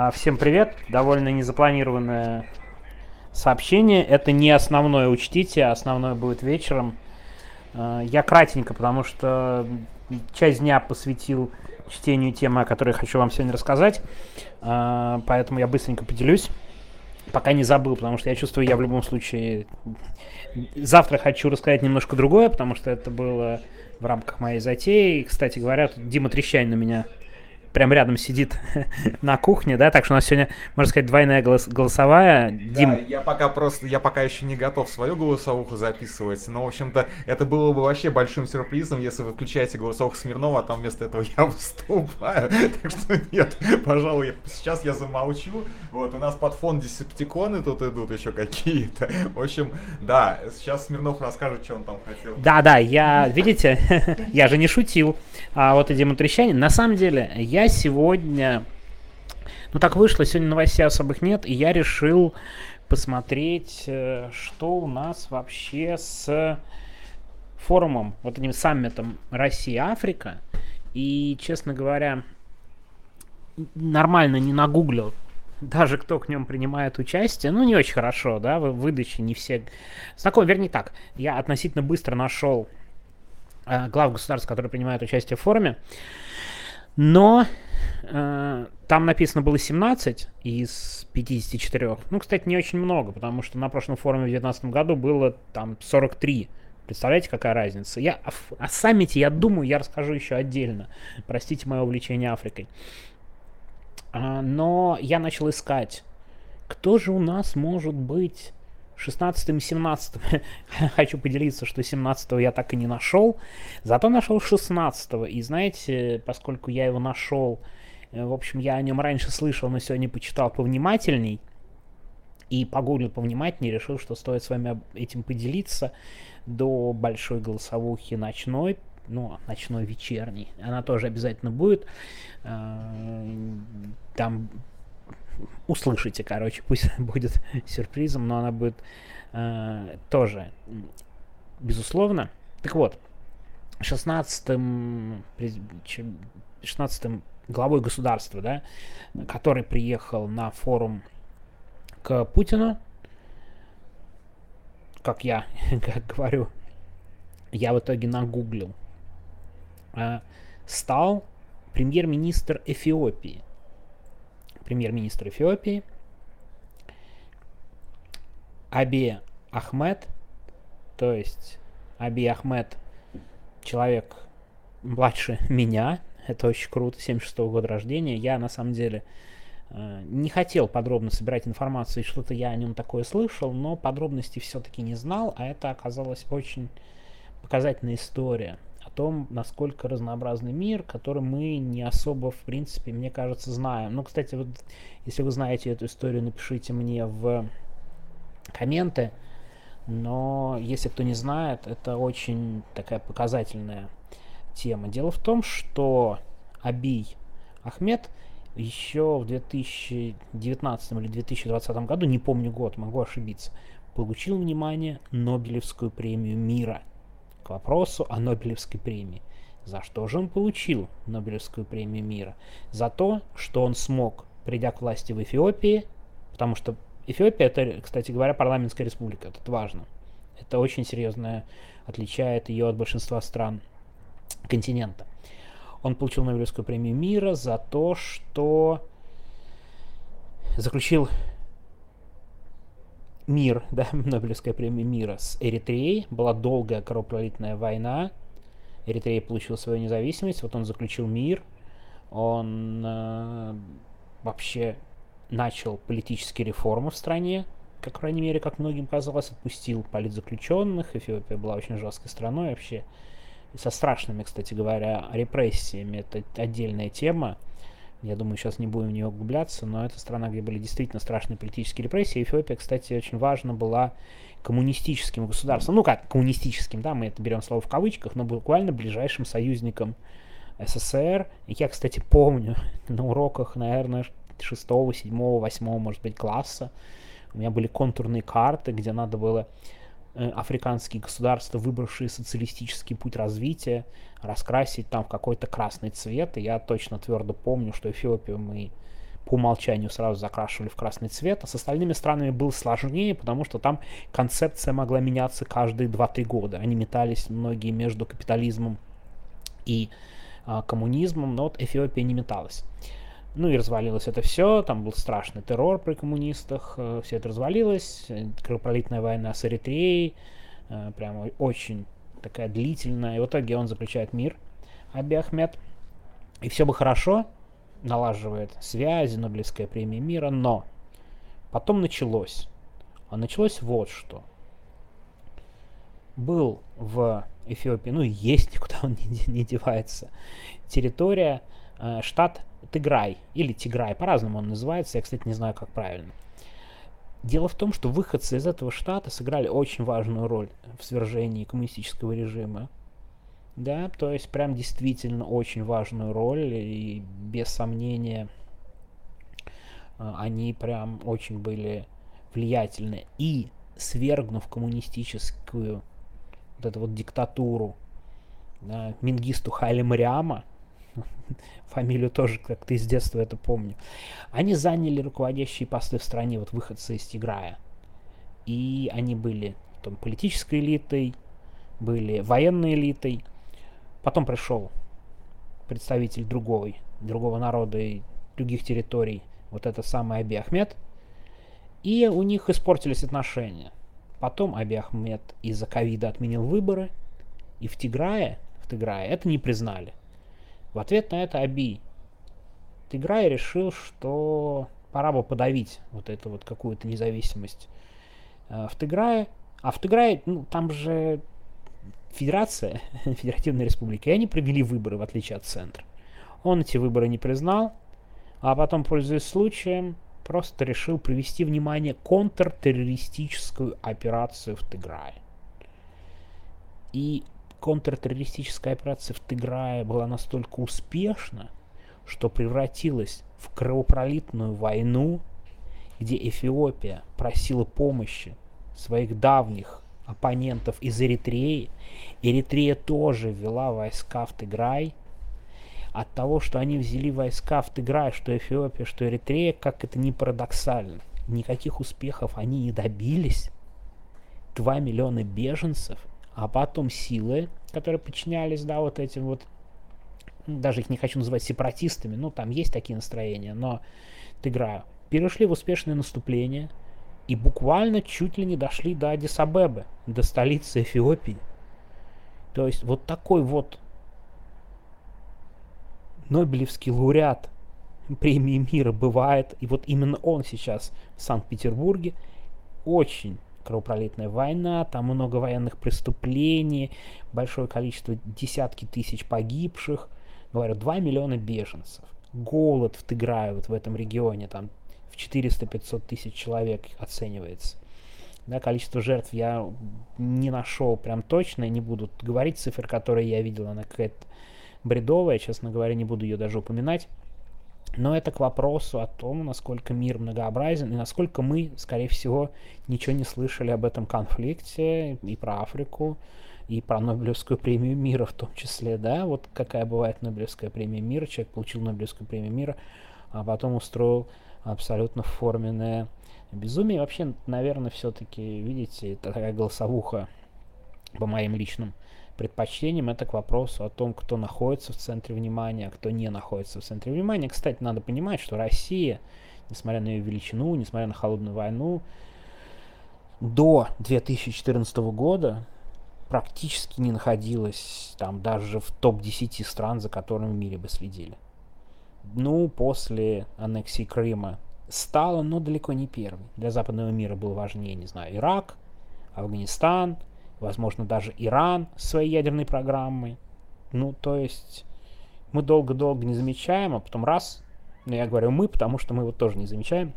А, всем привет. Довольно незапланированное сообщение. Это не основное, учтите, а основное будет вечером. А, я кратенько, потому что часть дня посвятил чтению темы, о которой хочу вам сегодня рассказать. Поэтому я быстренько поделюсь. Пока не забыл, потому что я чувствую, я в любом случае... Завтра хочу рассказать немножко другое, потому что это было в рамках моей затеи. И, кстати говоря, Дима Трещань на меня прям рядом сидит на кухне, да, так что у нас сегодня, можно сказать, двойная голос голосовая. Дим... Да, я пока просто, я пока еще не готов свою голосовуху записывать, но, в общем-то, это было бы вообще большим сюрпризом, если вы включаете голосовуху Смирнова, а там вместо этого я выступаю, так что нет, пожалуй, сейчас я замолчу, вот, у нас под фон десептиконы тут идут еще какие-то, в общем, да, сейчас Смирнов расскажет, что он там хотел. Да-да, я, видите, я же не шутил, а вот и Дима Трещанин, на самом деле, я сегодня... Ну так вышло, сегодня новостей особых нет, и я решил посмотреть, э, что у нас вообще с форумом, вот этим саммитом Россия-Африка. И, честно говоря, нормально не нагуглил даже кто к нем принимает участие, ну, не очень хорошо, да, в выдаче не все знакомы. Вернее так, я относительно быстро нашел э, глав государств, которые принимают участие в форуме. Но э, там написано было 17 из 54. Ну, кстати, не очень много, потому что на прошлом форуме в 2019 году было там 43. Представляете, какая разница? Я, о, о саммите, я думаю, я расскажу еще отдельно. Простите мое увлечение Африкой. А, но я начал искать, кто же у нас может быть 16 и 17 хочу поделиться, что 17 я так и не нашел, зато нашел 16 и знаете, поскольку я его нашел, э, в общем, я о нем раньше слышал, но сегодня почитал повнимательней, и погуглил повнимательнее, решил, что стоит с вами этим поделиться до большой голосовухи ночной, ну, ночной вечерний. Она тоже обязательно будет. Э, там услышите, короче, пусть будет сюрпризом, но она будет э, тоже, безусловно. Так вот, 16-м, 16 главой государства, да, который приехал на форум к Путину, как я как говорю, я в итоге нагуглил, э, стал премьер-министр Эфиопии премьер-министр Эфиопии, Аби Ахмед, то есть Аби Ахмед человек младше меня, это очень круто, 76 -го года рождения. Я на самом деле э, не хотел подробно собирать информацию, что-то я о нем такое слышал, но подробностей все-таки не знал, а это оказалась очень показательная история том, насколько разнообразный мир, который мы не особо, в принципе, мне кажется, знаем. Ну, кстати, вот, если вы знаете эту историю, напишите мне в комменты. Но если кто не знает, это очень такая показательная тема. Дело в том, что Абий Ахмед еще в 2019 или 2020 году, не помню год, могу ошибиться, получил, внимание, Нобелевскую премию мира – к вопросу о Нобелевской премии. За что же он получил Нобелевскую премию мира? За то, что он смог, придя к власти в Эфиопии, потому что Эфиопия это, кстати говоря, парламентская республика, это важно. Это очень серьезно отличает ее от большинства стран континента. Он получил Нобелевскую премию мира за то, что заключил мир, да, Нобелевская премия мира с Эритреей. Была долгая кровопролитная война. Эритрея получила свою независимость, вот он заключил мир. Он э, вообще начал политические реформы в стране, как, по крайней мере, как многим казалось, отпустил политзаключенных. Эфиопия была очень жесткой страной вообще. со страшными, кстати говоря, репрессиями. Это отдельная тема. Я думаю, сейчас не будем в нее углубляться, но это страна, где были действительно страшные политические репрессии. Эфиопия, кстати, очень важно была коммунистическим государством. Ну как коммунистическим, да, мы это берем слово в кавычках, но буквально ближайшим союзником СССР. Я, кстати, помню на уроках, наверное, 6, 7, 8, может быть, класса, у меня были контурные карты, где надо было африканские государства, выбравшие социалистический путь развития, раскрасить там в какой-то красный цвет. И я точно твердо помню, что Эфиопию мы по умолчанию сразу закрашивали в красный цвет, а с остальными странами было сложнее, потому что там концепция могла меняться каждые 2-3 года. Они метались многие между капитализмом и а, коммунизмом, но вот Эфиопия не металась. Ну и развалилось это все, там был страшный террор при коммунистах, э, все это развалилось, кровопролитная война с Эритреей, э, прямо очень такая длительная, и в итоге он заключает мир, Аби Ахмед, и все бы хорошо, налаживает связи, Нобелевская премия мира, но потом началось. А началось вот что. Был в Эфиопии, ну есть, никуда он не, не девается, территория, э, штат Тиграй или Тиграй, по-разному он называется, я, кстати, не знаю, как правильно. Дело в том, что выходцы из этого штата сыграли очень важную роль в свержении коммунистического режима. Да, то есть прям действительно очень важную роль, и без сомнения э, они прям очень были влиятельны. И свергнув коммунистическую вот эту вот диктатуру да, Мингисту Хайли Мариама, фамилию тоже как-то из детства это помню, они заняли руководящие посты в стране, вот выходцы из Тиграя. И они были там, политической элитой, были военной элитой. Потом пришел представитель другой, другого народа и других территорий, вот это самый Аби Ахмед, и у них испортились отношения. Потом Аби Ахмед из-за ковида отменил выборы, и в Тиграе, в Тиграе это не признали. В ответ на это Аби Тиграй решил, что пора бы подавить вот эту вот какую-то независимость э, в Тиграе. А в Тиграе, ну, там же федерация, федеративная республика, и они провели выборы, в отличие от центра. Он эти выборы не признал, а потом, пользуясь случаем, просто решил привести внимание контртеррористическую операцию в Тиграе. И контртеррористическая операция в Тиграе была настолько успешна, что превратилась в кровопролитную войну, где Эфиопия просила помощи своих давних оппонентов из Эритреи. Эритрея тоже ввела войска в Тиграй. От того, что они взяли войска в Тиграй, что Эфиопия, что Эритрея, как это ни парадоксально, никаких успехов они не добились. 2 миллиона беженцев – а потом силы, которые подчинялись, да, вот этим вот, даже их не хочу называть сепаратистами, ну, там есть такие настроения, но играю, перешли в успешное наступление и буквально чуть ли не дошли до Адисабебы, до столицы Эфиопии. То есть вот такой вот Нобелевский лауреат премии мира бывает, и вот именно он сейчас в Санкт-Петербурге очень кровопролитная война, там много военных преступлений, большое количество, десятки тысяч погибших, говорю, 2 миллиона беженцев. Голод в Тыграе, вот в этом регионе, там в 400-500 тысяч человек оценивается. Да, количество жертв я не нашел прям точно, не буду говорить цифр, которые я видел, она какая-то бредовая, честно говоря, не буду ее даже упоминать. Но это к вопросу о том, насколько мир многообразен и насколько мы, скорее всего, ничего не слышали об этом конфликте и про Африку, и про Нобелевскую премию мира в том числе, да, вот какая бывает Нобелевская премия мира, человек получил Нобелевскую премию мира, а потом устроил абсолютно форменное безумие. Вообще, наверное, все-таки, видите, такая голосовуха по моим личным предпочтением это к вопросу о том, кто находится в центре внимания, а кто не находится в центре внимания. Кстати, надо понимать, что Россия, несмотря на ее величину, несмотря на холодную войну, до 2014 года практически не находилась там даже в топ-10 стран, за которыми в мире бы следили. Ну, после аннексии Крыма стала, но далеко не первой. Для западного мира был важнее, не знаю, Ирак, Афганистан, возможно, даже Иран своей ядерной программой. Ну, то есть мы долго-долго не замечаем, а потом раз, ну, я говорю мы, потому что мы вот тоже не замечаем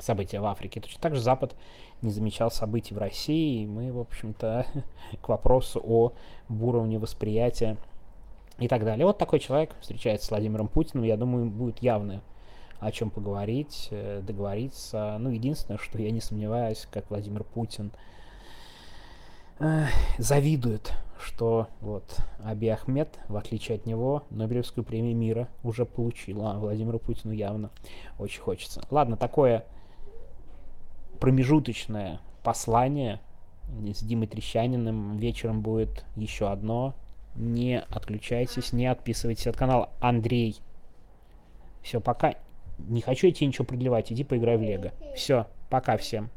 события в Африке. Точно так же Запад не замечал событий в России, и мы, в общем-то, к вопросу о уровне восприятия и так далее. Вот такой человек встречается с Владимиром Путиным, я думаю, будет явно о чем поговорить, э, договориться. Ну, единственное, что я не сомневаюсь, как Владимир Путин э, завидует, что вот Аби Ахмед, в отличие от него, Нобелевскую премию мира уже получил. А Владимиру Путину явно очень хочется. Ладно, такое промежуточное послание с Димой Трещаниным. Вечером будет еще одно. Не отключайтесь, не отписывайтесь от канала. Андрей. Все, пока. Не хочу я тебе ничего продлевать. Иди поиграй в Лего. Все, пока всем.